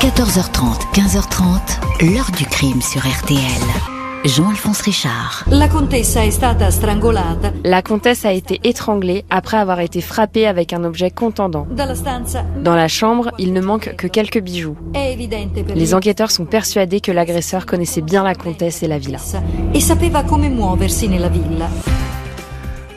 14h30, 15h30, l'heure du crime sur RTL. Jean-Alphonse Richard. La stata strangolata La comtesse a été étranglée après avoir été frappée avec un objet contendant. Dans la chambre, il ne manque que quelques bijoux. Les enquêteurs sont persuadés que l'agresseur connaissait bien la comtesse et la villa. e sapeva come muoversi nella villa.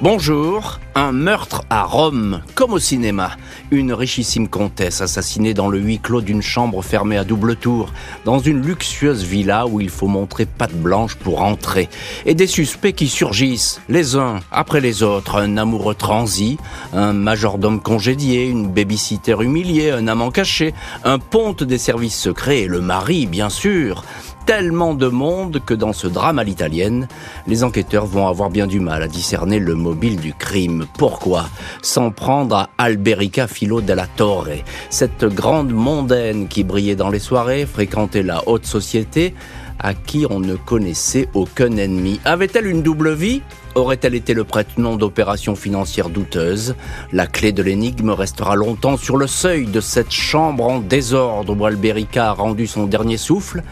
Bonjour, un meurtre à Rome, comme au cinéma. Une richissime comtesse assassinée dans le huis clos d'une chambre fermée à double tour, dans une luxueuse villa où il faut montrer patte blanche pour entrer. Et des suspects qui surgissent, les uns après les autres, un amoureux transi, un majordome congédié, une babysitter humiliée, un amant caché, un ponte des services secrets et le mari, bien sûr tellement de monde que dans ce drame à l'italienne, les enquêteurs vont avoir bien du mal à discerner le mobile du crime. Pourquoi S'en prendre à Alberica Filo della Torre, cette grande mondaine qui brillait dans les soirées, fréquentait la haute société, à qui on ne connaissait aucun ennemi. Avait-elle une double vie Aurait-elle été le prête-nom d'opérations financières douteuses La clé de l'énigme restera longtemps sur le seuil de cette chambre en désordre où Alberica a rendu son dernier souffle.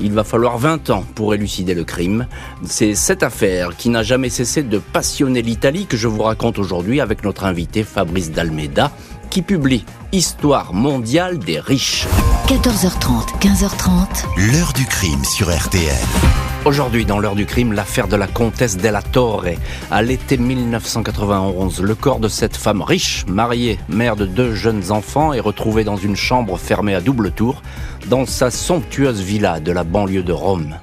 Il va falloir 20 ans pour élucider le crime. C'est cette affaire qui n'a jamais cessé de passionner l'Italie que je vous raconte aujourd'hui avec notre invité Fabrice D'Almeida qui publie Histoire mondiale des riches. 14h30, 15h30, L'heure du crime sur RTL. Aujourd'hui, dans l'heure du crime, l'affaire de la comtesse della Torre. À l'été 1991, le corps de cette femme riche, mariée, mère de deux jeunes enfants, est retrouvé dans une chambre fermée à double tour, dans sa somptueuse villa de la banlieue de Rome.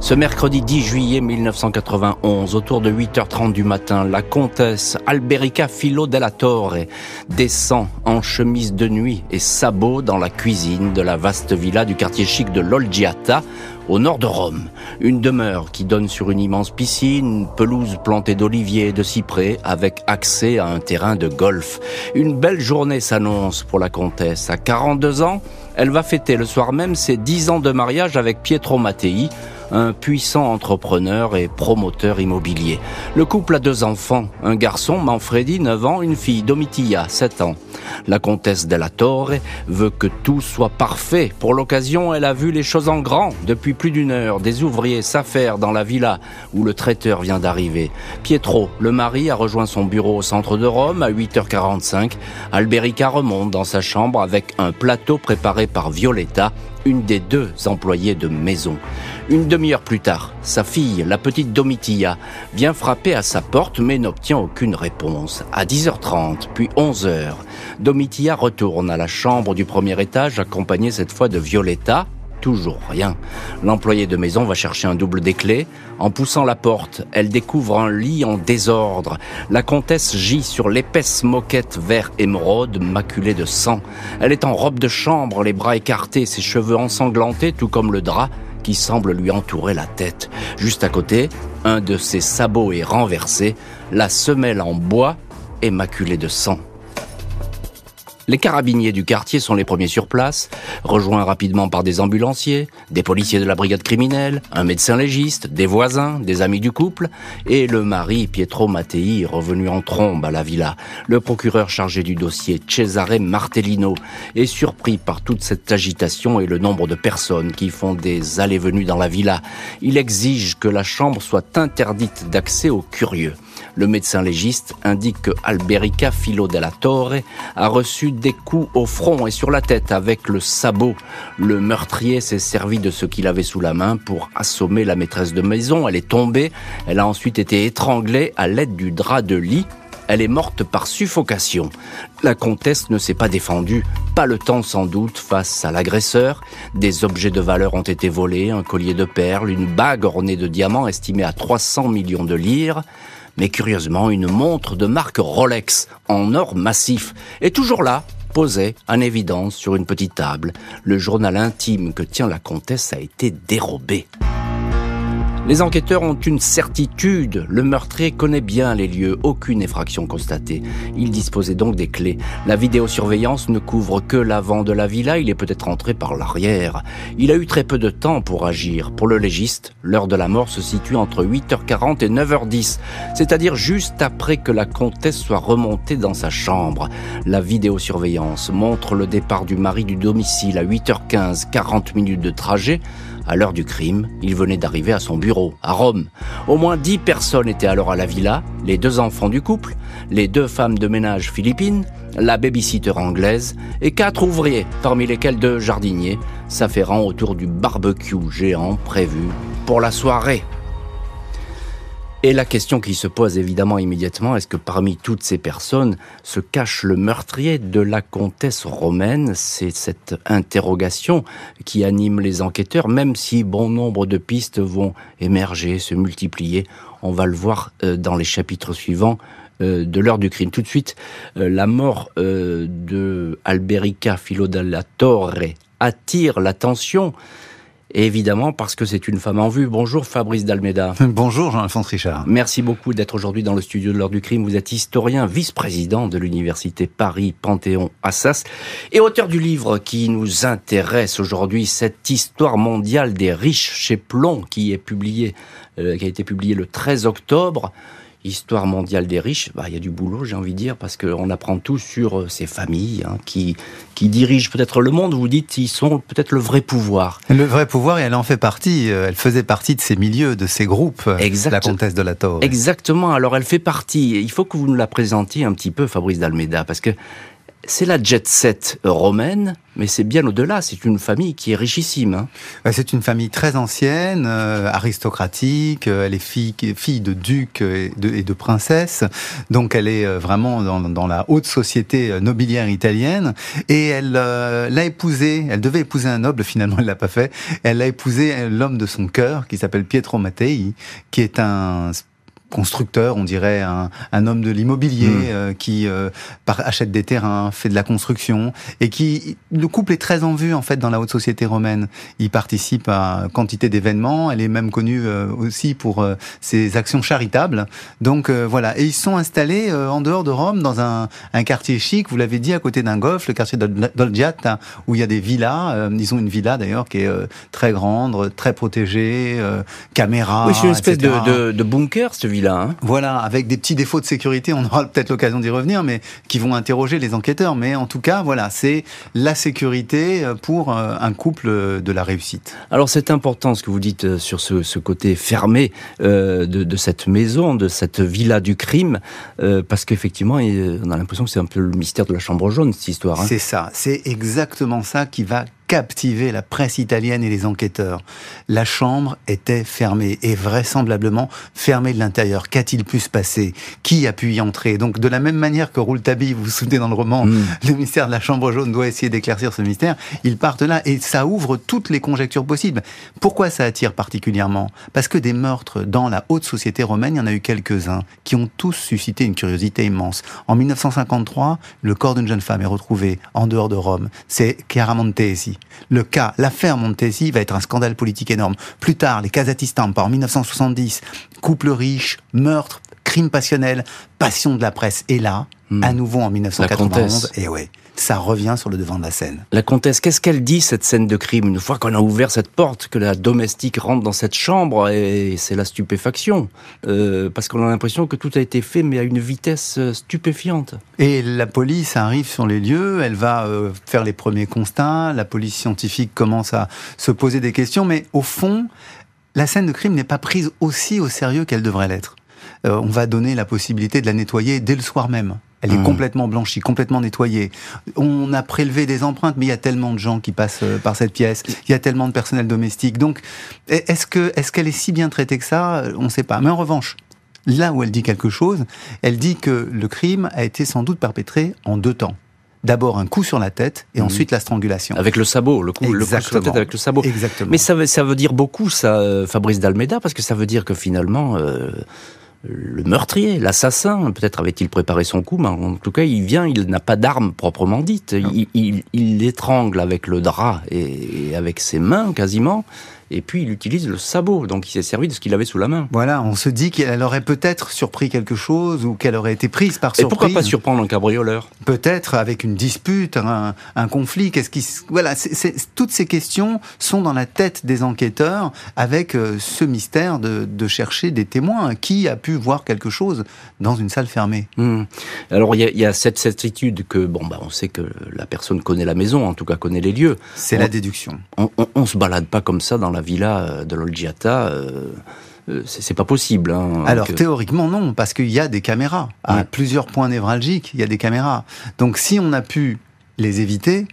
Ce mercredi 10 juillet 1991, autour de 8h30 du matin, la comtesse Alberica Filo della Torre descend en chemise de nuit et sabots dans la cuisine de la vaste villa du quartier chic de l'Olgiata, au nord de Rome. Une demeure qui donne sur une immense piscine, pelouse plantée d'oliviers et de cyprès avec accès à un terrain de golf. Une belle journée s'annonce pour la comtesse. À 42 ans, elle va fêter le soir même ses 10 ans de mariage avec Pietro Mattei, un puissant entrepreneur et promoteur immobilier. Le couple a deux enfants, un garçon, Manfredi, 9 ans, une fille, Domitilla, 7 ans. La comtesse della Torre veut que tout soit parfait. Pour l'occasion, elle a vu les choses en grand. Depuis plus d'une heure, des ouvriers s'affairent dans la villa où le traiteur vient d'arriver. Pietro, le mari, a rejoint son bureau au centre de Rome à 8h45. Alberica remonte dans sa chambre avec un plateau préparé par Violetta, une des deux employées de maison. Une demi-heure plus tard, sa fille, la petite Domitilla, vient frapper à sa porte mais n'obtient aucune réponse. À 10h30, puis 11h, Domitilla retourne à la chambre du premier étage accompagnée cette fois de Violetta. Toujours rien. L'employé de maison va chercher un double des clés. En poussant la porte, elle découvre un lit en désordre. La comtesse gît sur l'épaisse moquette vert émeraude maculée de sang. Elle est en robe de chambre, les bras écartés, ses cheveux ensanglantés, tout comme le drap qui semble lui entourer la tête. Juste à côté, un de ses sabots est renversé, la semelle en bois est maculée de sang. Les carabiniers du quartier sont les premiers sur place, rejoints rapidement par des ambulanciers, des policiers de la brigade criminelle, un médecin légiste, des voisins, des amis du couple, et le mari Pietro Mattei revenu en trombe à la villa. Le procureur chargé du dossier, Cesare Martellino, est surpris par toute cette agitation et le nombre de personnes qui font des allées-venues dans la villa. Il exige que la chambre soit interdite d'accès aux curieux. Le médecin légiste indique que Alberica Filo della Torre a reçu des coups au front et sur la tête avec le sabot. Le meurtrier s'est servi de ce qu'il avait sous la main pour assommer la maîtresse de maison. Elle est tombée. Elle a ensuite été étranglée à l'aide du drap de lit. Elle est morte par suffocation. La comtesse ne s'est pas défendue, pas le temps sans doute face à l'agresseur. Des objets de valeur ont été volés, un collier de perles, une bague ornée de diamants estimée à 300 millions de lire mais curieusement une montre de marque Rolex en or massif est toujours là, posée en évidence sur une petite table. Le journal intime que tient la comtesse a été dérobé. Les enquêteurs ont une certitude. Le meurtrier connaît bien les lieux, aucune effraction constatée. Il disposait donc des clés. La vidéosurveillance ne couvre que l'avant de la villa, il est peut-être entré par l'arrière. Il a eu très peu de temps pour agir. Pour le légiste, l'heure de la mort se situe entre 8h40 et 9h10, c'est-à-dire juste après que la comtesse soit remontée dans sa chambre. La vidéosurveillance montre le départ du mari du domicile à 8h15, 40 minutes de trajet. À l'heure du crime, il venait d'arriver à son bureau, à Rome. Au moins dix personnes étaient alors à la villa, les deux enfants du couple, les deux femmes de ménage philippines, la babysitter anglaise et quatre ouvriers, parmi lesquels deux jardiniers, s'affairant autour du barbecue géant prévu pour la soirée. Et la question qui se pose évidemment immédiatement, est-ce que parmi toutes ces personnes se cache le meurtrier de la comtesse romaine? C'est cette interrogation qui anime les enquêteurs, même si bon nombre de pistes vont émerger, se multiplier. On va le voir euh, dans les chapitres suivants euh, de l'heure du crime. Tout de suite, euh, la mort de Alberica Torre attire l'attention évidemment parce que c'est une femme en vue. Bonjour Fabrice Dalmeda. Bonjour Jean-Alphonse Richard. Merci beaucoup d'être aujourd'hui dans le studio de l'heure du crime. Vous êtes historien, vice-président de l'université Paris Panthéon-Assas et auteur du livre qui nous intéresse aujourd'hui, cette histoire mondiale des riches chez Plomb qui est publié, euh, qui a été publié le 13 octobre histoire mondiale des riches, bah, il y a du boulot, j'ai envie de dire, parce qu'on apprend tout sur euh, ces familles hein, qui, qui dirigent peut-être le monde. Vous dites, ils sont peut-être le vrai pouvoir. Le vrai pouvoir, et elle en fait partie. Euh, elle faisait partie de ces milieux, de ces groupes, exact. la comtesse de la Torre. Exactement. Alors, elle fait partie. Il faut que vous nous la présentiez un petit peu, Fabrice d'Almeida, parce que c'est la jet set romaine, mais c'est bien au-delà. C'est une famille qui est richissime. Hein. C'est une famille très ancienne, euh, aristocratique. Euh, elle est fille, fille de ducs et de, princesses. Donc elle est euh, vraiment dans, dans, la haute société nobiliaire italienne. Et elle l'a épousé. Elle devait épouser un noble. Finalement, elle l'a pas fait. Elle l'a épousé l'homme de son cœur, qui s'appelle Pietro Mattei, qui est un constructeur, on dirait un, un homme de l'immobilier hmm. euh, qui euh, achète des terrains, fait de la construction et qui le couple est très en vue en fait dans la haute société romaine. Il participe à quantité d'événements. Elle est même connue euh, aussi pour ses actions charitables. Donc voilà. Et ils sont installés en dehors de Rome dans un, un quartier chic. Vous l'avez dit à côté d'un golf, le quartier d'Olgiata, où il y a des villas. ils ont une villa d'ailleurs qui est très grande, très protégée, caméra. Oui, c'est une espèce de, de, de bunker cette villa Hein. Voilà, avec des petits défauts de sécurité, on aura peut-être l'occasion d'y revenir, mais qui vont interroger les enquêteurs. Mais en tout cas, voilà, c'est la sécurité euh, pour euh, un couple de la réussite. Alors c'est important ce que vous dites euh, sur ce, côté fermé de, cette maison, de cette villa du crime, parce qu'effectivement, on a l'impression que c'est un peu le mystère de la chambre jaune, cette histoire. Hein. C'est ça, c'est exactement ça qui va captivé la presse italienne et les enquêteurs. La chambre était fermée et vraisemblablement fermée de l'intérieur. Qu'a-t-il pu se passer? Qui a pu y entrer? Donc de la même manière que Rouletabille, vous vous souvenez dans le roman, hmm. le mystère de la chambre jaune doit essayer d'éclaircir ce mystère, ils partent là et ça ouvre toutes les conjectures possibles. Pourquoi ça attire particulièrement? Parce que des meurtres dans la haute société romaine, il y en a eu quelques-uns qui ont tous suscité une curiosité immense. En 1953, le corps d'une jeune femme est retrouvé en dehors de Rome. C'est Chiara Montesi le cas, l'affaire Montesi va être un scandale politique énorme. Plus tard, les Kazakhstan, en 1970, couple riche, meurtre, crime passionnel, passion de la presse. Et là, hmm. à nouveau en 1991, et ouais, ça revient sur le devant de la scène. La comtesse, qu'est-ce qu'elle dit, cette scène de crime, une fois qu'on a ouvert cette porte, que la domestique rentre dans cette chambre, et c'est la stupéfaction, euh, parce qu'on a l'impression que tout a été fait, mais à une vitesse euh, stupéfiante. Et la police arrive sur les lieux, elle va euh, faire les premiers constats, la police scientifique commence à se poser des questions, mais au fond, la scène de crime n'est pas prise aussi au sérieux qu'elle devrait l'être. on va donner la possibilité de la nettoyer dès le soir même. Elle est mmh. complètement blanchie, complètement nettoyée. On a prélevé des empreintes, mais il y a tellement de gens qui passent euh, par cette pièce. Il y a tellement de personnel domestique. Donc, est-ce que est-ce qu'elle est si bien traitée que ça? On ne sait pas. Mais en revanche, là où elle dit quelque chose, elle dit que le crime a été sans doute perpétré en deux temps d'abord un coup sur la tête et mmh. ensuite la strangulation. Avec le sabot, le coup, le coup sur la tête avec le sabot. Exactement. Mais ça veut, ça veut dire beaucoup, ça, euh, Fabrice d'Almeida, parce que ça veut dire que finalement, euh, le meurtrier, l'assassin. Peut-être avait-il préparé son coup, mais en tout cas, il vient, il n'a pas d'arme proprement dite. Il, l'étrangle avec le drap et, avec ses mains quasiment. Et puis il utilise le sabot, donc il s'est servi de ce qu'il avait sous la main. Voilà, on se dit qu'elle aurait peut-être surpris quelque chose ou qu'elle aurait été prise par Et surprise. pourquoi pas surprendre un cabrioleur? Peut-être avec une dispute, un, un conflit. Qu'est-ce qui, voilà, toutes ces questions sont dans la tête des enquêteurs avec euh, ce mystère de, de chercher des témoins. Qui a pu voir quelque chose dans une salle fermée? Hmm. Alors il y a, il y a cette certitude que bon bah on sait que la personne connaît la maison, en tout cas connaît les lieux. C'est la déduction. On, on, on se balade pas comme ça dans la villa euh, de l'Olgiata. euh, euh, c'est pas possible. Hein, Alors théoriquement non, parce qu'il y a des caméras. À Ouais. plusieurs points névralgiques, il y a des caméras. Donc si on a pu les éviter,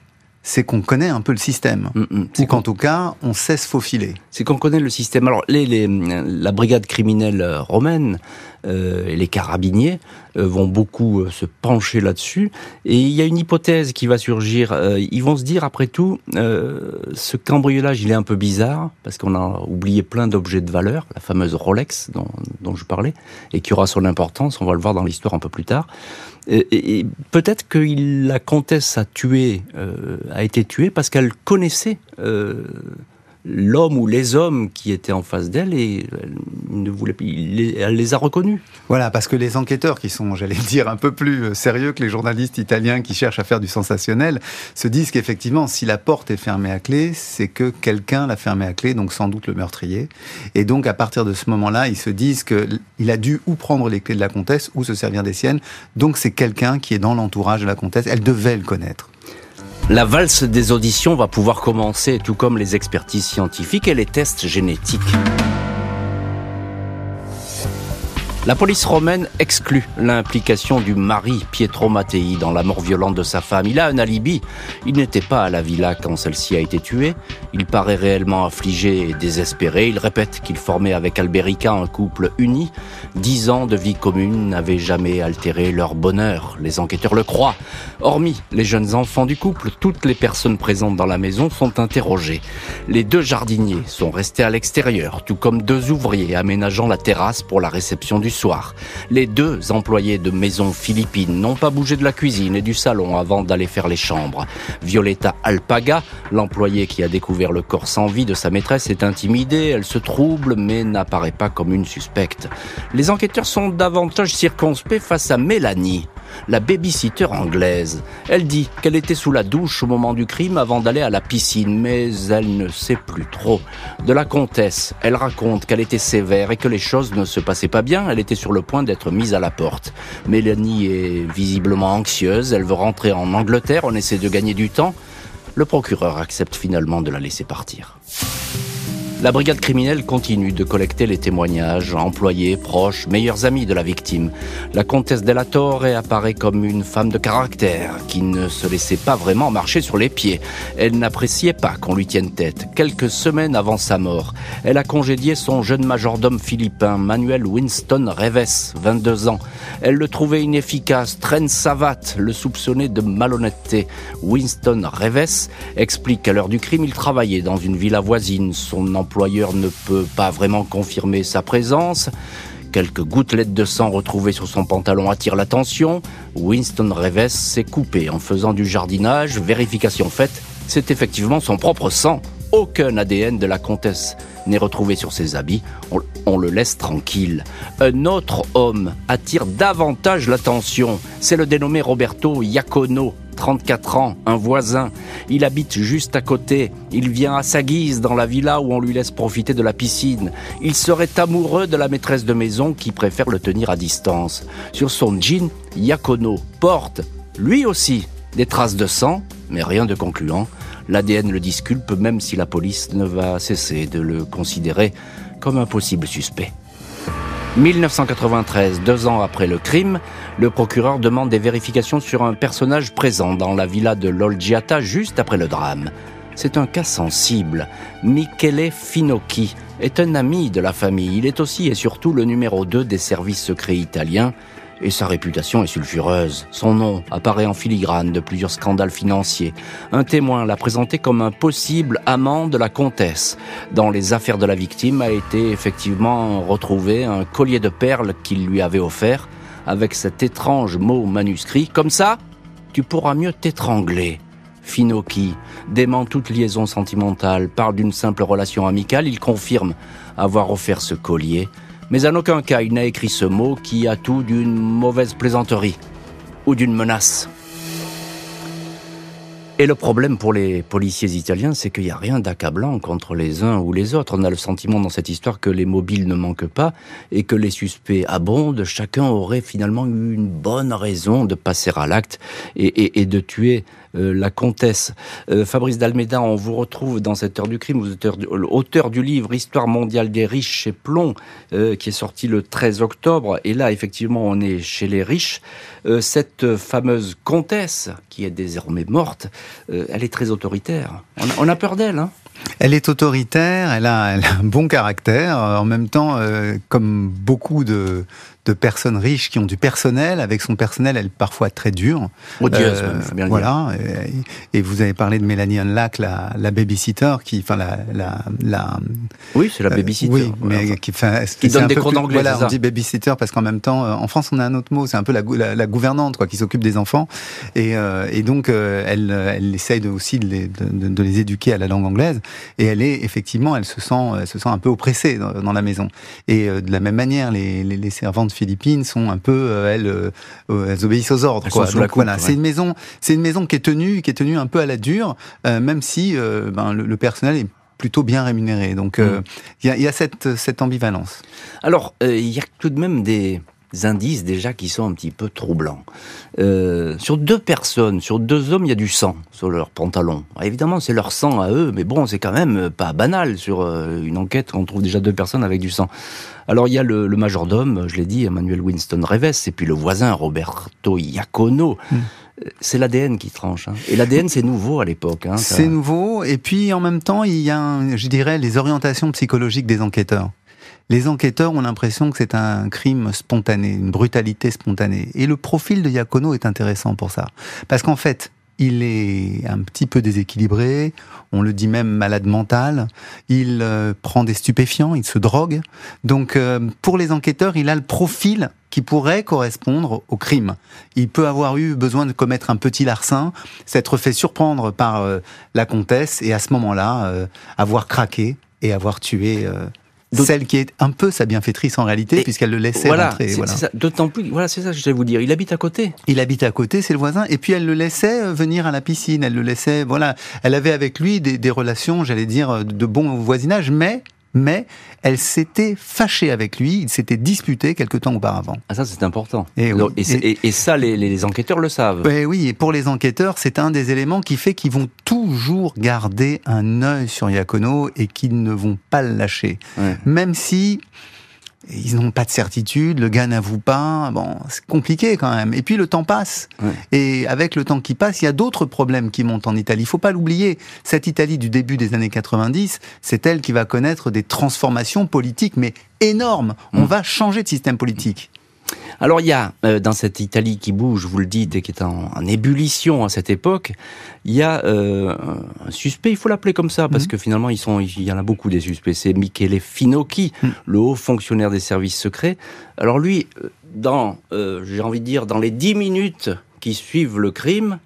c'est qu'on connaît un peu le système. hmm. Ou C'est qu'en tout cas, on sait se faufiler. c'est qu'on connaît le système. Alors, les, les, la brigade criminelle romaine euh, les carabiniers euh, vont beaucoup euh, se pencher là-dessus. Et il y a une hypothèse qui va surgir. Ils vont se dire, après tout, ce cambriolage, il est un peu bizarre, parce qu'on a oublié plein d'objets de valeur, la fameuse Rolex dont, je parlais, et qui aura son importance, on va le voir dans l'histoire un peu plus tard. Et, et- peut-être que la comtesse a tué, a été tuée parce qu'elle connaissait l'homme ou les hommes qui étaient en face d'elle et elle ne voulait les- elle les a reconnus. Voilà, parce que les enquêteurs qui sont, j'allais dire, un peu plus euh, sérieux que les journalistes italiens qui cherchent à faire du sensationnel, se disent qu'effectivement, si la porte est fermée à clé, c'est que quelqu'un l'a fermée à clé, donc sans doute le meurtrier. Et donc, à partir de ce moment-là, ils se disent qu'il a dû ou prendre les clés de la comtesse ou se servir des siennes. Donc, c'est quelqu'un qui est dans l'entourage de la comtesse. Elle devait le connaître. La valse des auditions va pouvoir commencer, tout comme les expertises scientifiques et les tests génétiques. La police romaine exclut l'implication du mari Pietro Mattei dans la mort violente de sa femme. Il a un alibi. Il n'était pas à la villa quand celle-ci a été tuée. Il paraît réellement affligé et désespéré. Il répète qu'il formait avec Alberica un couple uni. Dix ans de vie commune n'avaient jamais altéré leur bonheur. Les enquêteurs le croient. Hormis les jeunes enfants du couple, toutes les personnes présentes dans la maison sont interrogées. Les deux jardiniers sont restés à l'extérieur, tout comme deux ouvriers aménageant la terrasse pour la réception du Les deux employés de maison philippines n'ont pas bougé de la cuisine et du salon avant d'aller faire les chambres. Violetta Alpaga, l'employée qui a découvert le corps sans vie de sa maîtresse, est intimidée, elle se trouble mais n'apparaît pas comme une suspecte. Les enquêteurs sont davantage circonspects face à Mélanie, la babysitter anglaise. Elle dit qu'elle était sous la douche au moment du crime avant d'aller à la piscine, mais elle ne sait plus trop. De la comtesse, elle raconte qu'elle était sévère et que les choses ne se passaient pas bien, elle était sur le point d'être mise à la porte. Mélanie est visiblement anxieuse, elle veut rentrer en Angleterre, on essaie de gagner du temps. Le procureur accepte finalement de la laisser partir. La brigade criminelle continue de collecter les témoignages, employés, proches, meilleurs amis de la victime. La comtesse Della Torre apparaît comme une femme de caractère, qui ne se laissait pas vraiment marcher sur les pieds. Elle n'appréciait pas qu'on lui tienne tête. Quelques semaines avant sa mort, elle a congédié son jeune majordome philippin, Manuel Winston Reves, 22 ans. Elle le trouvait inefficace, traîne savate, le soupçonnait de malhonnêteté. Winston Reves explique qu'à l'heure du crime, il travaillait dans une villa voisine. Son employeur ne peut pas vraiment confirmer sa présence. Quelques gouttelettes de sang retrouvées sur son pantalon attirent l'attention. Winston Reves s'est coupé en faisant du jardinage. Vérification faite, c'est effectivement son propre sang. Aucun ADN de la comtesse n'est retrouvé sur ses habits. On, on le laisse tranquille. Un autre homme attire davantage l'attention. C'est le dénommé Roberto Iacono, 34 ans, un voisin. Il habite juste à côté. Il vient à sa guise dans la villa où on lui laisse profiter de la piscine. Il serait amoureux de la maîtresse de maison qui préfère le tenir à distance. Sur son jean, Iacono porte, lui aussi, des traces de sang, mais rien de concluant. L'ADN le disculpe même si la police ne va cesser de le considérer comme un possible suspect. 1993, deux ans après le crime, le procureur demande des vérifications sur un personnage présent dans la villa de l'Olgiata juste après le drame. C'est un cas sensible. Michele Finocchi est un ami de la famille. Il est aussi et surtout le numéro 2 des services secrets italiens et sa réputation est sulfureuse. Son nom apparaît en filigrane de plusieurs scandales financiers. Un témoin l'a présenté comme un possible amant de la comtesse. Dans les affaires de la victime a été effectivement retrouvé un collier de perles qu'il lui avait offert avec cet étrange mot manuscrit. Comme ça, tu pourras mieux t'étrangler. Finocchi, dément toute liaison sentimentale, parle d'une simple relation amicale, il confirme avoir offert ce collier, mais en aucun cas il n'a écrit ce mot qui a tout d'une mauvaise plaisanterie ou d'une menace. Et le problème pour les policiers italiens, c'est qu'il n'y a rien d'accablant contre les uns ou les autres. On a le sentiment dans cette histoire que les mobiles ne manquent pas et que les suspects abondent. Chacun aurait finalement eu une bonne raison de passer à l'acte et, de tuer la comtesse. Euh, Fabrice Dalméda, on vous retrouve dans cette heure du crime, vous êtes auteur du livre Histoire mondiale des riches chez Plomb, euh, qui est sorti le 13 octobre. Et là, effectivement, on est chez les riches. cette fameuse comtesse, qui est désormais morte, elle est très autoritaire. On a, peur d'elle. Hein elle est autoritaire, elle a, un bon caractère. En même temps, comme beaucoup de, de personnes riches qui ont du personnel. Avec son personnel, elle est parfois très dure. Odieuse, euh, même, bien Voilà. Et, et, vous avez parlé de Mélanie Unlack, la, la babysitter, qui, enfin la, la, la oui, c'est la euh, babysitter. oui, mais qui, enfin, qui donne des cours d'anglais. Voilà, on dit babysitter parce qu'en même temps, euh, en France, on a un autre mot. C'est un peu la, gouvernante, quoi, qui s'occupe des enfants. Et, et donc, elle, elle essaye de, aussi de les, de, de, les éduquer à la langue anglaise. Et elle est effectivement, elle se sent, elle se sent un peu oppressée dans, dans la maison. Et de la même manière, les, les, les servantes Philippines sont un peu, euh, elles, euh, euh, elles obéissent aux ordres. Quoi. Donc voilà, c'est une maison, c'est une maison qui est tenue, qui est tenue un peu à la dure, même si ben, le, personnel est plutôt bien rémunéré. Donc mm. il y, a, cette, cette ambivalence. Alors il y a tout de même des indices déjà qui sont un petit peu troublants. Euh, sur deux personnes, sur deux hommes, il y a du sang sur leurs pantalons. évidemment, c'est leur sang à eux, mais bon, c'est quand même pas banal sur euh, une enquête. On trouve déjà deux personnes avec du sang. Alors il y a le, majordome, je l'ai dit, Emmanuel Winston Reves, et puis le voisin Roberto Iacono. Hmm. C'est l'ADN qui tranche. Hein. Et l'ADN, c'est nouveau à l'époque. Hein, c'est nouveau. Et puis, en même temps, il y a, je dirais, les orientations psychologiques des enquêteurs les enquêteurs ont l'impression que c'est un crime spontané, une brutalité spontanée. Et le profil de Iacono est intéressant pour ça. Parce qu'en fait, il est un petit peu déséquilibré, on le dit même malade mental, il euh, prend des stupéfiants, il se drogue. Donc euh, pour les enquêteurs, il a le profil qui pourrait correspondre au crime. Il peut avoir eu besoin de commettre un petit larcin, s'être fait surprendre par euh, la comtesse et à ce moment-là avoir craqué et avoir tué celle qui est un peu sa bienfaitrice en réalité, puisqu'elle le laissait voilà, rentrer. Voilà. D'autant plus, voilà, c'est ça que je vais vous dire. Il habite à côté. Il habite à côté, c'est le voisin. Et puis elle le laissait euh, venir à la piscine. Elle le laissait, voilà. Elle avait avec lui des, des relations, j'allais dire, de bon voisinage, mais mais elle s'était fâchée avec lui, il s'était disputé quelque temps auparavant. Ah ça c'est important. Et, et, ça les, enquêteurs le savent. Ben oui, et pour les enquêteurs c'est un des éléments qui fait qu'ils vont toujours garder un œil sur Yacono et qu'ils ne vont pas le lâcher. Même si ils n'ont pas de certitude, le gars n'avoue pas, bon, c'est compliqué quand même. Et puis le temps passe. Et avec le temps qui passe, il y a d'autres problèmes qui montent en Italie. Il faut pas l'oublier. Cette Italie du début des années 90, c'est elle qui va connaître des transformations politiques, mais énormes. On mm. va changer de système politique. Alors il y a euh, dans cette Italie qui bouge, vous le dites, et qui est en, ébullition à cette époque, il y a euh, un suspect, il faut l'appeler comme ça, parce mhm. que finalement ils sont, il y en a beaucoup des suspects. C'est Michele Finocchi, mhm. le haut fonctionnaire des services secrets. Alors lui, euh, dans, j'ai envie de dire, dans les dix minutes qui suivent le crime,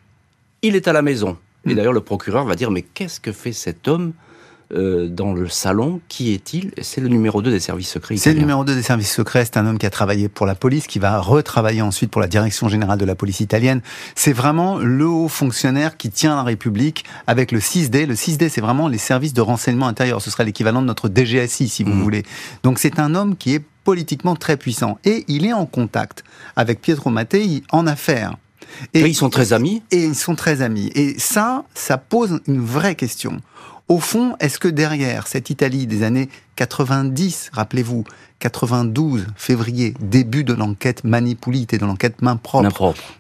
il est à la maison. Et mhm. d'ailleurs le procureur va dire mais qu'est-ce que fait cet homme euh, dans le salon. Qui est-il? C'est le numéro 2 des services secrets. C'est le numéro 2 des services secrets. C'est un homme qui a travaillé pour la police, qui va retravailler ensuite pour la direction générale de la police italienne. C'est vraiment le haut fonctionnaire qui tient la République avec le 6D. Le 6D, c'est vraiment les services de renseignement intérieur. Ce serait l'équivalent de notre DGSI, si vous mmh. voulez. Donc c'est un homme qui est politiquement très puissant. Et il est en contact avec Pietro Mattei en affaires. Et, ils sont très amis? Et ils sont très amis. Et ça, ça pose une vraie question. Au fond, est-ce que derrière cette Italie des années 90, rappelez-vous, 92 février, début de l'enquête Manipulite et de l'enquête main propre.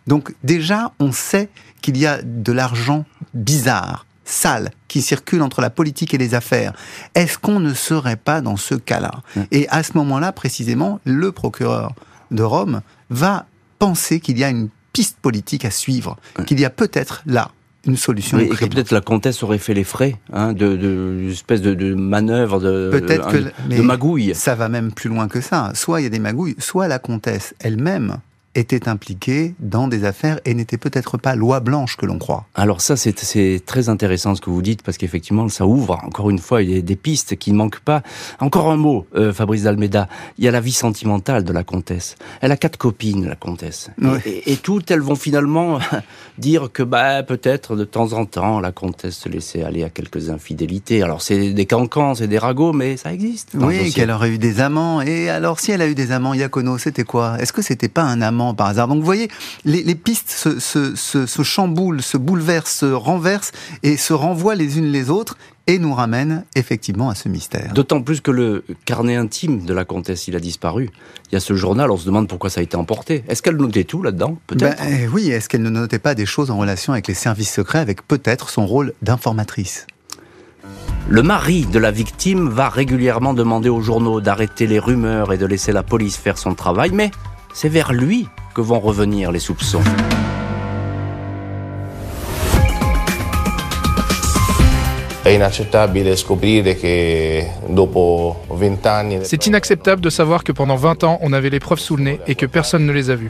Donc déjà, on sait qu'il y a de l'argent bizarre, sale, qui circule entre la politique et les affaires. Est-ce qu'on ne serait pas dans ce cas-là? Et à ce moment-là, précisément, le procureur de Rome va penser qu'il y a une piste politique à suivre, qu'il y a peut-être là une solution. et que peut-être la comtesse aurait fait les frais hein, de, de, espèce de, de manœuvre, de, peut-être que, de magouille. Ça va même plus loin que ça. Soit il y a des magouilles, soit la comtesse elle-même était impliqué dans des affaires et n'était peut-être pas loi blanche que l'on croit. Alors ça, c'est très intéressant ce que vous dites, parce qu'effectivement, ça ouvre, encore une fois, il y a des pistes qui ne manquent pas. Encore un mot, euh, Fabrice d'Almeida, il y a la vie sentimentale de la comtesse. Elle a quatre copines, la comtesse. Et, toutes, elles vont finalement dire que bah, peut-être de temps en temps, la comtesse se laissait aller à quelques infidélités. Alors c'est des cancans, c'est des ragots, mais ça existe. Oui, qu'elle aurait eu des amants. Et alors, si elle a eu des amants, Yacono, c'était quoi? Est-ce que c'était pas un amant? Par hasard. Donc vous voyez, les, pistes se, chamboulent, se bouleversent, se renversent et se renvoient les unes les autres et nous ramènent effectivement à ce mystère. D'autant plus que le carnet intime de la comtesse, il a disparu. Il y a ce journal, on se demande pourquoi ça a été emporté. Est-ce qu'elle notait tout là-dedans Peut-être? Ben, eh oui, est-ce qu'elle ne notait pas des choses en relation avec les services secrets, avec peut-être son rôle d'informatrice? Le mari de la victime va régulièrement demander aux journaux d'arrêter les rumeurs et de laisser la police faire son travail, mais c'est vers lui que vont revenir les soupçons. C'est inacceptable de savoir que pendant 20 ans, on avait les preuves sous le nez et que personne ne les a vues.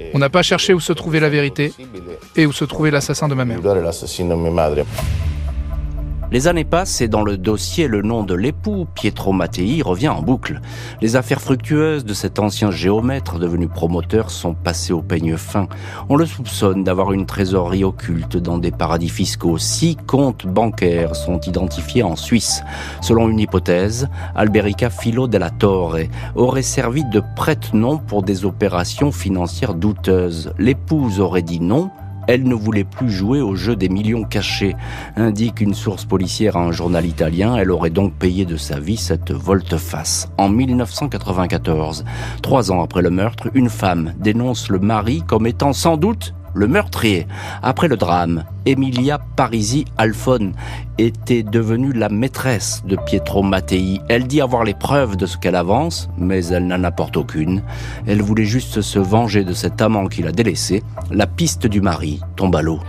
Eh, on n'a pas cherché où se trouvait la vérité et où se trouvait l'assassin de ma mère. Les années passent et dans le dossier, le nom de l'époux, Pietro Mattei, revient en boucle. Les affaires fructueuses de cet ancien géomètre devenu promoteur sont passées au peigne fin. On le soupçonne d'avoir une trésorerie occulte dans des paradis fiscaux. Six comptes bancaires sont identifiés en Suisse. Selon une hypothèse, Alberica Filo della Torre aurait servi de prête-nom pour des opérations financières douteuses. L'épouse aurait dit non, elle ne voulait plus jouer au jeu des millions cachés, indique une source policière à un journal italien. Elle aurait donc payé de sa vie cette volte-face. En 1994, trois ans après le meurtre, une femme dénonce le mari comme étant sans doute le meurtrier. Après le drame, Emilia Parisi Alphone était devenue la maîtresse de Pietro Mattei. Elle dit avoir les preuves de ce qu'elle avance, mais elle n'en apporte aucune. Elle voulait juste se venger de cet amant qui l'a délaissé. La piste du mari tombe à l'eau.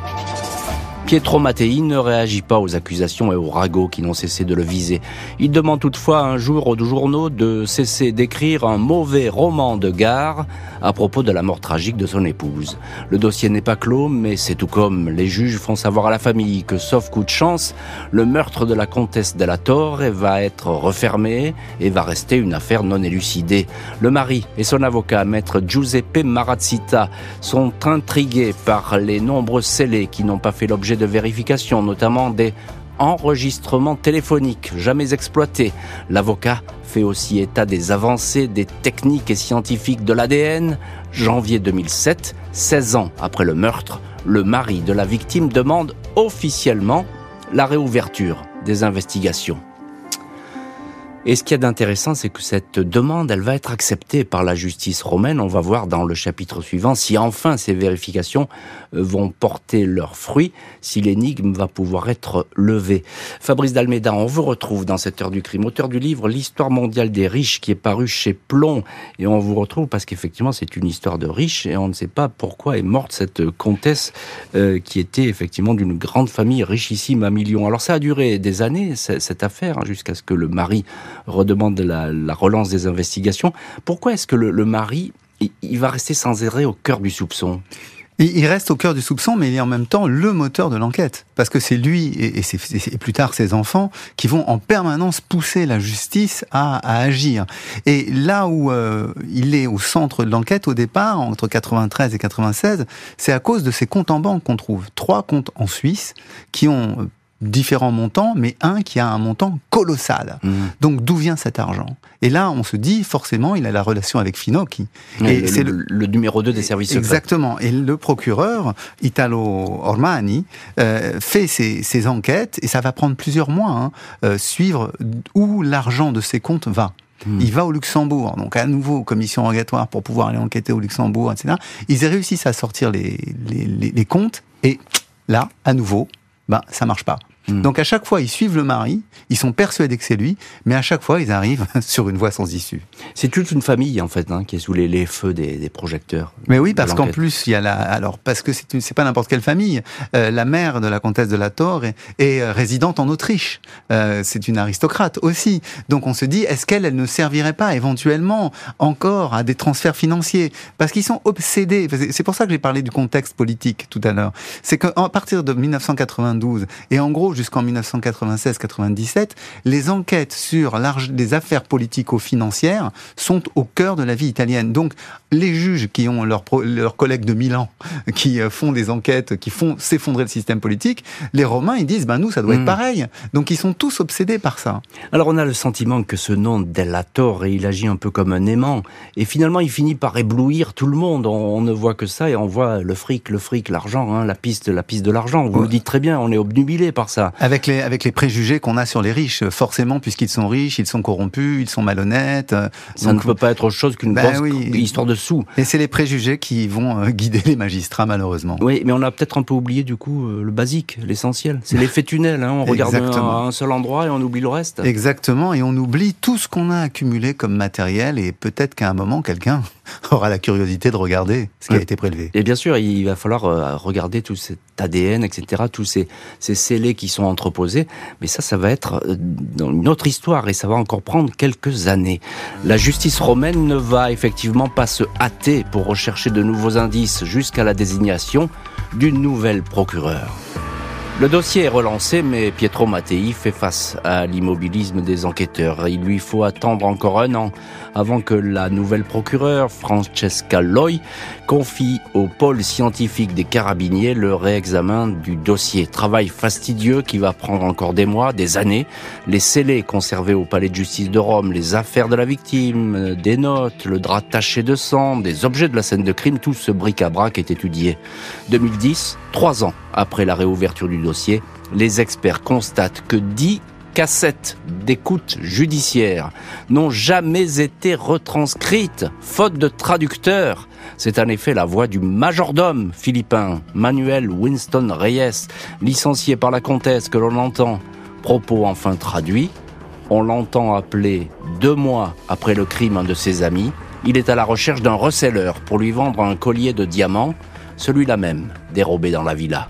Pietro Mattei ne réagit pas aux accusations et aux ragots qui n'ont cessé de le viser. Il demande toutefois un jour aux journaux de cesser d'écrire un mauvais roman de gare à propos de la mort tragique de son épouse. Le dossier n'est pas clos, mais c'est tout comme les juges font savoir à la famille que, sauf coup de chance, le meurtre de la comtesse della Torre va être refermé et va rester une affaire non élucidée. Le mari et son avocat, maître Giuseppe Marazzita, sont intrigués par les nombreux scellés qui n'ont pas fait l'objet de vérification, notamment des enregistrements téléphoniques jamais exploités. L'avocat fait aussi état des avancées des techniques et scientifiques de l'ADN. Janvier 2007, 16 ans après le meurtre, le mari de la victime demande officiellement la réouverture des investigations. Et ce qu'il y a d'intéressant, c'est que cette demande, elle va être acceptée par la justice romaine. On va voir dans le chapitre suivant si enfin ces vérifications euh, vont porter leurs fruits, si l'énigme va pouvoir être levée. Fabrice d'Almeida, on vous retrouve dans cette heure du crime, auteur du livre L'histoire mondiale des riches qui est paru chez Plomb. Et on vous retrouve parce qu'effectivement, c'est une histoire de riches et on ne sait pas pourquoi est morte cette comtesse euh, qui était effectivement d'une grande famille richissime à millions. Alors ça a duré des années, cette affaire, hein, jusqu'à ce que le mari redemande la, relance des investigations. Pourquoi est-ce que le, mari, il, va rester sans arrêt au cœur du soupçon? Il reste au cœur du soupçon, mais il est en même temps le moteur de l'enquête. Parce que c'est lui et, et, plus tard ses enfants qui vont en permanence pousser la justice à, agir. Et là où euh, il est au centre de l'enquête au départ, entre 93 et 96, c'est à cause de ces comptes en banque qu'on trouve. Trois comptes en Suisse qui ont différents montants, mais un qui a un montant colossal. Mmh. Donc d'où vient cet argent? Et là, on se dit forcément, il a la relation avec Finocchi. et c'est le, numéro 2 des services secrets. Exactement. Et le procureur, Italo Ormani, euh, fait ses, enquêtes, et ça va prendre plusieurs mois, hein, euh, suivre où l'argent de ces comptes va. Mmh. Il va au Luxembourg, donc à nouveau commission rogatoire pour pouvoir aller enquêter au Luxembourg, etc. Ils réussissent à sortir les, les, les comptes et là, à nouveau, ben, ça marche pas. Mm. Donc à chaque fois, ils suivent le mari, ils sont persuadés que c'est lui, mais à chaque fois, ils arrivent sur une voie sans issue. C'est toute une famille en fait hein, qui est sous les, les feux des, des, projecteurs. Mais oui, parce qu'en plus, il y a la, alors parce que c'est pas n'importe quelle famille. Euh, la mère de la comtesse de la Torre est, est euh, résidente en Autriche. Euh, c'est une aristocrate aussi. Donc on se dit, est-ce qu'elle, elle ne servirait pas éventuellement encore à des transferts financiers? Parce qu'ils sont obsédés. C'est pour ça que j'ai parlé du contexte politique tout à l'heure. C'est qu'à partir de 1992 et en gros jusqu'en 1996-97, les enquêtes sur les affaires politico-financières sont au cœur de la vie italienne. Donc les juges qui ont leurs leur collègues de Milan, qui euh, font des enquêtes, qui font s'effondrer le système politique, les Romains, ils disent, ben nous, ça doit être hmm. pareil. Donc ils sont tous obsédés par ça. Alors on a le sentiment que ce nom Della Torre, il agit un peu comme un aimant. Et finalement, il finit par éblouir tout le monde. On, ne voit que ça et on voit le fric, le fric, l'argent, hein, la piste, la piste de l'argent. Vous le dites très bien, on est obnubilé par ça. Avec les, avec les préjugés qu'on a sur les riches, forcément, puisqu'ils sont riches, ils sont corrompus, ils sont malhonnêtes. Euh, ça ne peut pas être autre chose qu'une ben histoire de sous. Et c'est les préjugés qui vont euh, guider les magistrats, malheureusement. Oui, mais on a peut-être un peu oublié, du coup, euh, le basique, l'essentiel. C'est l'effet tunnel. Hein. On regarde un, un, seul endroit et on oublie le reste. Exactement. Et on oublie tout ce qu'on a accumulé comme matériel. Et peut-être qu'à un moment, quelqu'un aura la curiosité de regarder ce qui a été prélevé. Et bien sûr, il va falloir regarder tout cet ADN, etc., tous ces, ces scellés qui sont entreposés. Mais ça, ça va être euh, dans une autre histoire et ça va encore prendre quelques années. La justice romaine ne va effectivement pas se hâter pour rechercher de nouveaux indices jusqu'à la désignation d'une nouvelle procureure. Le dossier est relancé, mais Pietro Mattei fait face à l'immobilisme des enquêteurs. Il lui faut attendre encore un an avant que la nouvelle procureure, Francesca Loy, confie au pôle scientifique des carabiniers le réexamen du dossier. Travail fastidieux qui va prendre encore des mois, des années. Les scellés conservés au palais de justice de Rome, les affaires de la victime, des notes, le drap taché de sang, des objets de la scène de crime, tout ce bric-à-brac est étudié. 2010, trois ans après la réouverture du dossier, les experts constatent que dix cassettes d'écoute judiciaire n'ont jamais été retranscrites, faute de traducteur. C'est en effet la voix du majordome philippin, Manuel Winston Reyes, licencié par la comtesse que l'on entend. Propos enfin traduits, on l'entend appeler deux mois après le crime un de ses amis. Il est à la recherche d'un receleur pour lui vendre un collier de diamants, celui-là même, dérobé dans la villa.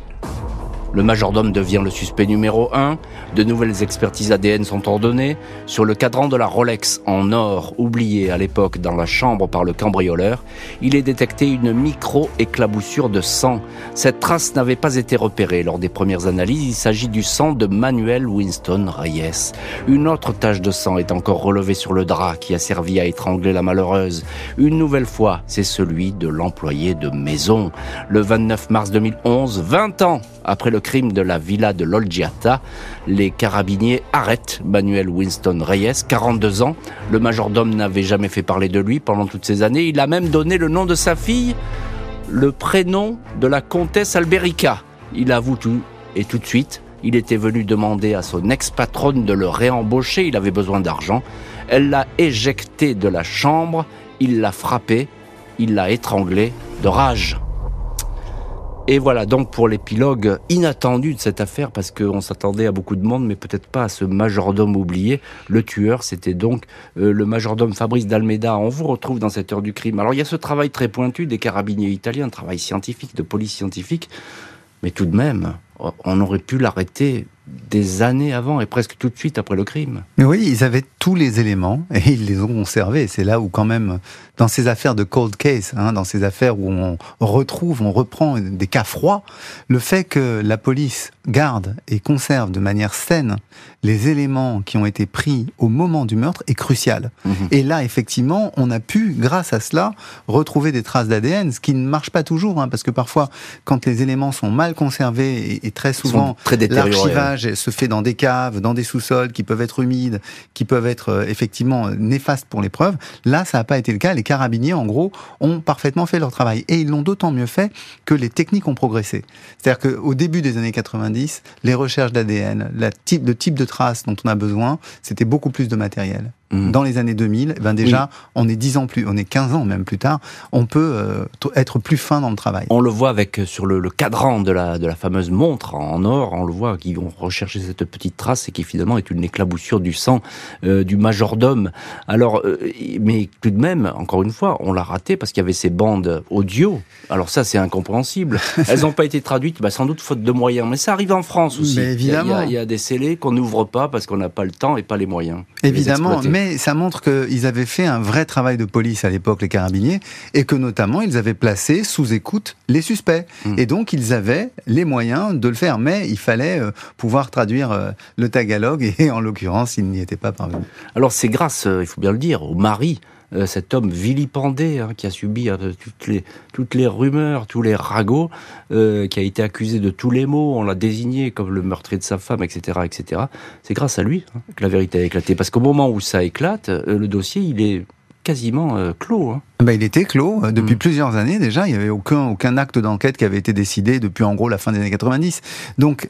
Le majordome devient le suspect numéro 1. De nouvelles expertises ADN sont ordonnées. Sur le cadran de la Rolex en or, oublié à l'époque dans la chambre par le cambrioleur, il est détecté une micro-éclaboussure de sang. Cette trace n'avait pas été repérée lors des premières analyses. Il s'agit du sang de Manuel Winston Reyes. Une autre tache de sang est encore relevée sur le drap qui a servi à étrangler la malheureuse. Une nouvelle fois, c'est celui de l'employé de maison. Le 29 mars 2011, 20 ans après le crime de la villa de l'Olgiata, les carabiniers arrêtent Manuel Winston Reyes, 42 ans. Le majordome n'avait jamais fait parler de lui pendant toutes ces années. Il a même donné le nom de sa fille, le prénom de la comtesse Alberica. Il avoue tout et tout de suite, il était venu demander à son ex-patronne de le réembaucher, il avait besoin d'argent. Elle l'a éjecté de la chambre, il l'a frappé, il l'a étranglé de rage. Et voilà donc pour l'épilogue inattendu de cette affaire, parce qu'on s'attendait à beaucoup de monde, mais peut-être pas à ce majordome oublié. Le tueur, c'était donc euh, le majordome Fabrice d'Almeida. On vous retrouve dans cette heure du crime. Alors il y a ce travail très pointu des carabiniers italiens, un travail scientifique, de police scientifique, mais tout de même, on aurait pu l'arrêter des années avant et presque tout de suite après le crime. Oui, ils avaient tous les éléments et ils les ont conservés. C'est là où quand même, dans ces affaires de cold case, hein, dans ces affaires où on retrouve, on reprend des cas froids, le fait que la police garde et conserve de manière saine les éléments qui ont été pris au moment du meurtre est crucial. Mhm. Et là, effectivement, on a pu, grâce à cela, retrouver des traces d'ADN, ce qui ne marche pas toujours, hein, parce que parfois, quand les éléments sont mal conservés et, très souvent l'archivage se fait dans des caves, dans des sous-sols qui peuvent être humides, qui peuvent être euh, effectivement néfastes pour les preuves, là, ça n'a pas été le cas. Les carabiniers, en gros, ont parfaitement fait leur travail. Et ils l'ont d'autant mieux fait que les techniques ont progressé. C'est-à-dire qu'au début des années 90, les recherches d'ADN, le type de traces dont on a besoin, c'était beaucoup plus de matériel. Mmh. Dans les années 2000, eh ben déjà, on est 10 ans plus, on est 15 ans même plus tard, on peut euh, être plus fin dans le travail. On le voit avec euh, sur le, le, cadran de la, de la fameuse montre en or, on le voit qui vont rechercher cette petite trace et qui finalement est une éclaboussure du sang euh, du majordome. Alors, mais tout de même, encore une fois, on l'a raté parce qu'il y avait ces bandes audio. Alors ça, c'est incompréhensible. Elles n'ont pas été traduites, bah, sans doute faute de moyens, mais ça arrive en France aussi. Mais évidemment, il y a, il y a des scellés qu'on n'ouvre pas parce qu'on n'a pas le temps et pas les moyens. Évidemment, mais ça montre qu'ils avaient fait un vrai travail de police à l'époque, les carabiniers, et que notamment ils avaient placé sous écoute les suspects. Hmm. Et donc ils avaient les moyens de le faire, mais il fallait euh, pouvoir traduire euh, le tagalog, et en l'occurrence, ils n'y étaient pas parvenus. Alors c'est grâce, euh, il faut bien le dire, au mari euh, cet homme vilipendé hein, qui a subi euh, toutes, les, toutes les rumeurs, tous les ragots, euh, qui a été accusé de tous les maux, on l'a désigné comme le meurtrier de sa femme, etc. etc. C'est grâce à lui hein, que la vérité a éclaté. Parce qu'au moment où ça éclate, le dossier, il est quasiment clos. Hein. Ben, il était clos depuis mm. plusieurs années déjà. Il n'y avait aucun, aucun acte d'enquête qui avait été décidé depuis en gros la fin des années 90. Donc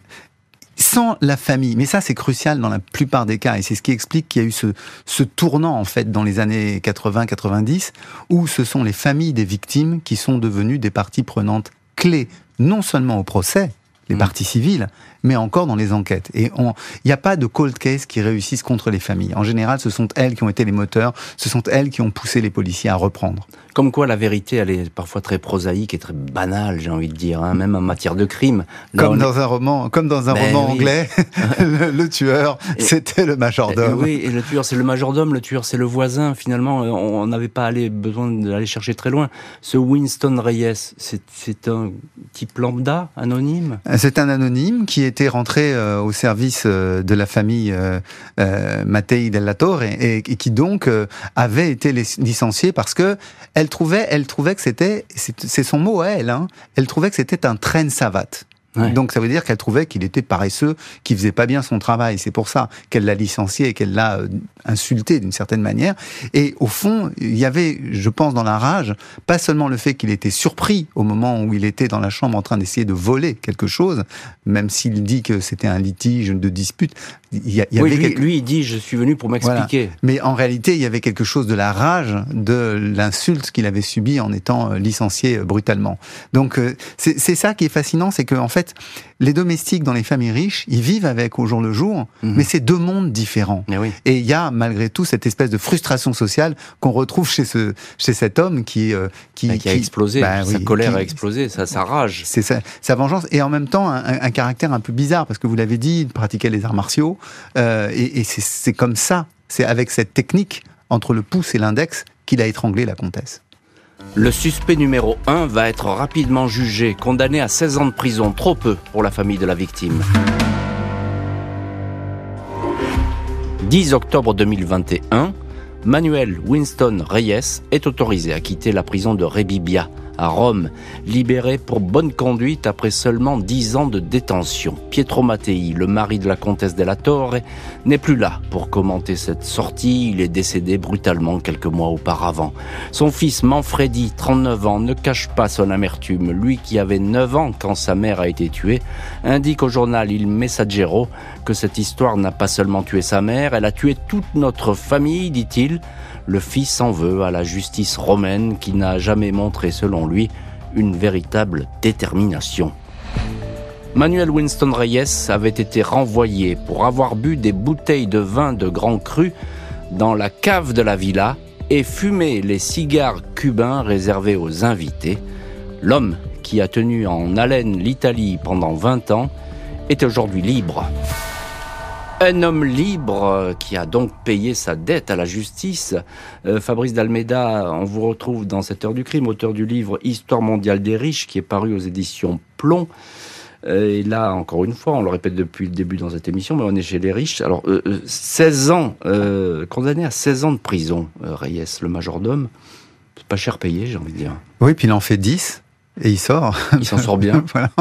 sans la famille. Mais ça, c'est crucial dans la plupart des cas. Et c'est ce qui explique qu'il y a eu ce, ce, tournant, en fait, dans les années 80-90, où ce sont les familles des victimes qui sont devenues des parties prenantes clés, non seulement au procès, les mmh. parties civiles, mais encore dans les enquêtes. Et il n'y a pas de cold case qui réussissent contre les familles. En général, ce sont elles qui ont été les moteurs, ce sont elles qui ont poussé les policiers à reprendre. Comme quoi, la vérité, elle est parfois très prosaïque et très banale, j'ai envie de dire, hein, même en matière de crime. comme, dans un roman, comme dans un ben roman anglais, le, tueur, c'était le majordome. oui, et le tueur, c'est le majordome, le tueur, c'est le voisin. Finalement, on n'avait pas allé, besoin d'aller chercher très loin. Ce Winston Reyes, c'est un type lambda, anonyme? C'est un anonyme qui était rentré euh, au service euh, de la famille euh, Mattei Del Torre et, et, qui donc avait été licenciée parce que elle trouvait, elle trouvait que c'était, c'est son mot à elle, hein, elle trouvait que c'était un train savate. Donc ça veut dire qu'elle trouvait qu'il était paresseux, qu'il faisait pas bien son travail. C'est pour ça qu'elle l'a licencié et qu'elle l'a euh, insulté d'une certaine manière. Et au fond, il y avait, je pense, dans la rage, pas seulement le fait qu'il était surpris au moment où il était dans la chambre en train d'essayer de voler quelque chose, même s'il dit que c'était un litige de dispute. Il y, avait lui, lui, il dit je suis venu pour m'expliquer. Mais en réalité, il y avait quelque chose de la rage, de l'insulte qu'il avait subi en étant euh, licencié euh, brutalement. Donc c'est ça qui est fascinant, c'est qu'en fait les domestiques dans les familles riches, ils vivent avec au jour le jour, mhm. mais c'est deux mondes différents. Et il y a malgré tout cette espèce de frustration sociale qu'on retrouve chez ce chez cet homme qui euh, qui, bah, a explosé, bah sa colère a explosé, sa, sa rage. C'est sa, sa, vengeance et en même temps un, caractère un peu bizarre parce que vous l'avez dit, il pratiquait les arts martiaux euh, et, et c'est comme ça, c'est avec cette technique entre le pouce et l'index qu'il a étranglé la comtesse. Le suspect numéro 1 va être rapidement jugé, condamné à 16 ans de prison, trop peu pour la famille de la victime. 10 octobre 2021, Manuel Winston Reyes est autorisé à quitter la prison de Rebibia à Rome, libéré pour bonne conduite après seulement dix ans de détention. Pietro Mattei, le mari de la comtesse della Torre, n'est plus là pour commenter cette sortie. Il est décédé brutalement quelques mois auparavant. Son fils Manfredi, 39 ans, ne cache pas son amertume. Lui qui avait 9 ans quand sa mère a été tuée, indique au journal Il Messaggero que cette histoire n'a pas seulement tué sa mère, elle a tué toute notre famille, dit-il le fils en veut à la justice romaine qui n'a jamais montré, selon lui, une véritable détermination. Manuel Winston Reyes avait été renvoyé pour avoir bu des bouteilles de vin de grand cru dans la cave de la villa et fumé les cigares cubains réservés aux invités. L'homme qui a tenu en haleine l'Italie pendant 20 ans est aujourd'hui libre. Un homme libre euh, qui a donc payé sa dette à la justice. Euh, Fabrice Dalmeda, on vous retrouve dans cette heure du crime, auteur du livre Histoire mondiale des riches qui est paru aux éditions Plomb. Euh, et là, encore une fois, on le répète depuis le début dans cette émission, mais on est chez les riches. Alors, 16 ans, condamné à 16 ans de prison, Reyes, le majordome. C'est pas cher payé, j'ai envie de dire. Oui, puis il en fait 10. Et il sort. Il s'en sort bien. voilà.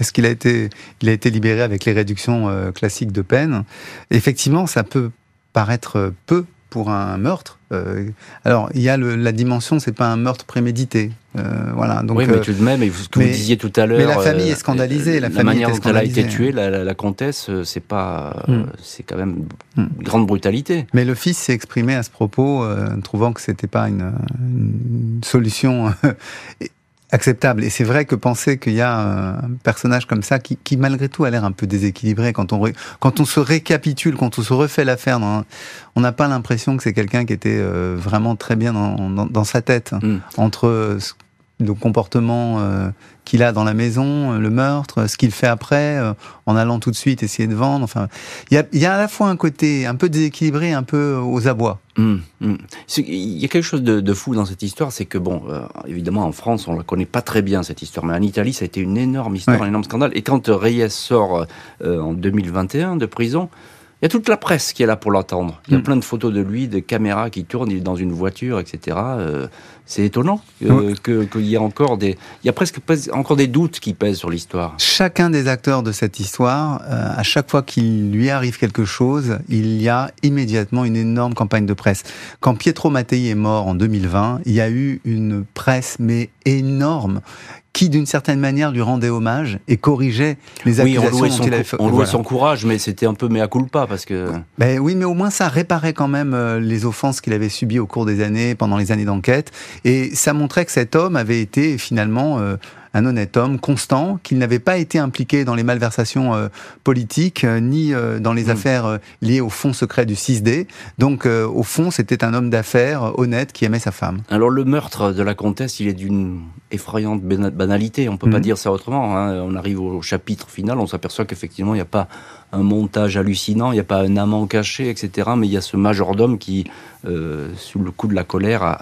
Est-ce qu'il a été, il a été libéré avec les réductions euh, classiques de peine? Effectivement, ça peut paraître peu pour un meurtre. Euh, alors, il y a le, la dimension, c'est pas un meurtre prémédité. Euh, voilà. Donc, oui, mais tout de même, et ce que mais- vous disiez tout à l'heure. mais la famille est scandalisée, la La, famille manière dont elle a été tuée, la, la- la comtesse, c'est pas, Hmm. c'est quand même Hmm. une grande brutalité. Mais le fils s'est exprimé à ce propos, euh, trouvant que c'était pas une, une solution acceptable. Et c'est vrai que penser qu'il y a un personnage comme ça qui, qui malgré tout a l'air un peu déséquilibré quand on quand on se récapitule, quand on se refait l'affaire, on n'a pas l'impression que c'est quelqu'un qui était euh, vraiment très bien dans, dans- dans sa tête Hmm. entre euh, ce- le comportement euh, qu'il a dans la maison, euh, le meurtre, ce qu'il fait après, euh, en allant tout de suite essayer de vendre. Enfin, il y a, il y a à la fois un côté un peu déséquilibré, un peu aux abois. Hum, hum. Il y a quelque chose de, de fou dans cette histoire, c'est que bon, euh, évidemment en France on la connaît pas très bien cette histoire, mais en Italie ça a été une énorme histoire, Ouais. un énorme scandale. Et quand euh, Reyes sort euh, en 2021 de prison, il y a toute la presse qui est là pour l'entendre. Il y a Mm. plein de photos de lui, de caméras qui tournent, il est dans une voiture, etc. Euh, c'est étonnant euh, qu'il y ait encore des, il y a presque encore des doutes qui pèsent sur l'histoire. Chacun des acteurs de cette histoire, euh, à chaque fois qu'il lui arrive quelque chose, il y a immédiatement une énorme campagne de presse. Quand Pietro Mattei est mort en 2020, il y a eu une presse mais énorme qui, d'une certaine manière, lui rendait hommage et corrigeait les Oui, on accusations louait, dont son, il avait fait. on louait Voilà. son courage, mais c'était un peu mea culpa parce que. Ben oui, mais au moins ça réparait quand même euh, les offenses qu'il avait subies au cours des années, pendant les années d'enquête. Et ça montrait que cet homme avait été finalement euh, un honnête homme, constant, qu'il n'avait pas été impliqué dans les malversations euh, politiques, euh, ni euh, dans les Mm. affaires liées au fonds secret du 6D. Donc au fond, c'était un homme d'affaires honnête qui aimait sa femme. Alors le meurtre de la comtesse, il est d'une effrayante bana- banalité. On peut pas Mhm. dire ça autrement. hein. On arrive au chapitre final, on s'aperçoit qu'effectivement il n'y a pas un montage hallucinant, il n'y a pas un amant caché, etc. Mais il y a ce majordome qui, euh, sous le coup de la colère, a,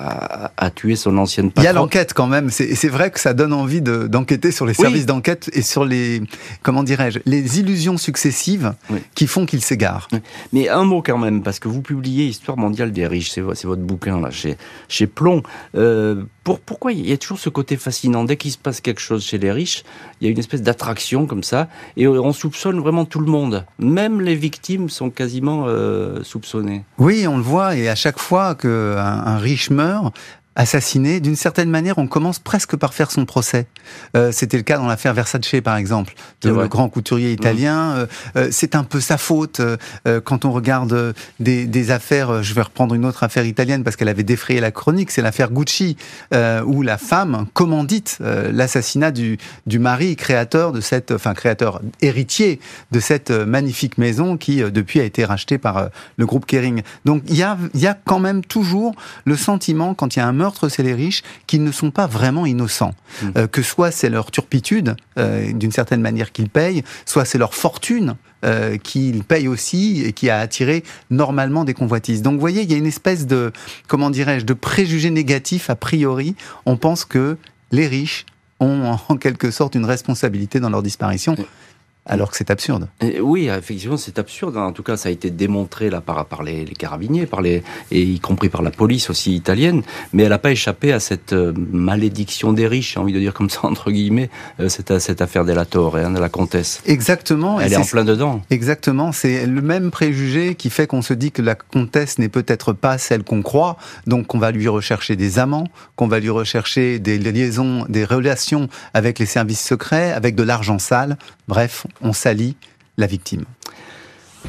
a- a tué son ancienne Il y a patronne. l'enquête quand même. C'est c'est vrai que ça donne envie de- d'enquêter sur les Oui. services d'enquête et sur les, comment dirais-je, les illusions successives Oui. qui font qu'il s'égare. Mais un mot quand même, parce que vous publiez Histoire mondiale des riches, c'est vo- c'est votre bouquin là, chez, chez Plomb. Euh, pour, pourquoi il y a toujours ce côté fascinant? Dès qu'il se passe quelque chose chez les riches, il y a une espèce d'attraction comme ça, et on soupçonne vraiment tout le monde. Même les victimes sont quasiment euh, soupçonnées. Oui, on le voit, et à chaque fois qu'un un riche meurt, assassiné, d'une certaine manière, on commence presque par faire son procès. Euh, C'était le cas dans l'affaire Versace, par exemple, de le grand couturier italien. Euh, euh, C'est un peu sa faute euh, quand on regarde des, des affaires. Je vais reprendre une autre affaire italienne parce qu'elle avait défrayé la chronique. C'est l'affaire Gucci, où la femme commandite l'assassinat du, du mari créateur de cette, enfin créateur héritier de cette magnifique maison qui depuis a été rachetée par le groupe Kering. Donc il y a, il y a quand même toujours le sentiment, quand il y a un meurtre chez les riches, qu'ils ne sont pas vraiment innocents. Mm. Euh, que soit c'est leur turpitude, euh, d'une certaine manière qu'ils payent, soit c'est leur fortune euh, qu'ils payent aussi et qui a attiré normalement des convoitises. Donc vous voyez, il y a une espèce de, comment dirais-je, de préjugé négatif a priori. On pense que les riches ont en quelque sorte une responsabilité dans leur disparition, alors que c'est absurde. Et oui, effectivement, c'est absurde. En tout cas, ça a été démontré là par, par les, les carabiniers, par les, et y compris par la police aussi italienne. Mais elle n'a pas échappé à cette euh, malédiction des riches, j'ai envie de dire comme ça entre guillemets, euh, cette, cette affaire della Torre, hein, de la comtesse. Exactement. et Elle est en c'est- plein dedans. Exactement, c'est le même préjugé qui fait qu'on se dit que la comtesse n'est peut-être pas celle qu'on croit, donc qu'on va lui rechercher des amants, qu'on va lui rechercher des liaisons, des relations avec les services secrets, avec de l'argent sale. Bref, on salit la victime.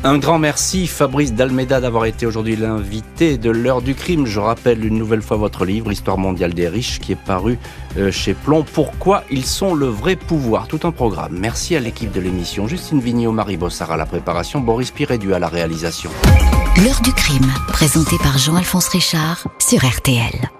Un grand merci Fabrice Dalmeda d'avoir été aujourd'hui l'invité de l'heure du crime. Je rappelle une nouvelle fois votre livre Histoire mondiale des riches qui est paru euh, chez Plomb. Pourquoi ils sont le vrai pouvoir? Tout un programme. Merci à l'équipe de l'émission. Justine Vignot, Marie Bossard à la préparation, Boris Pirédu à la réalisation. L'heure du crime, présenté par Jean-Alphonse Richard sur RTL.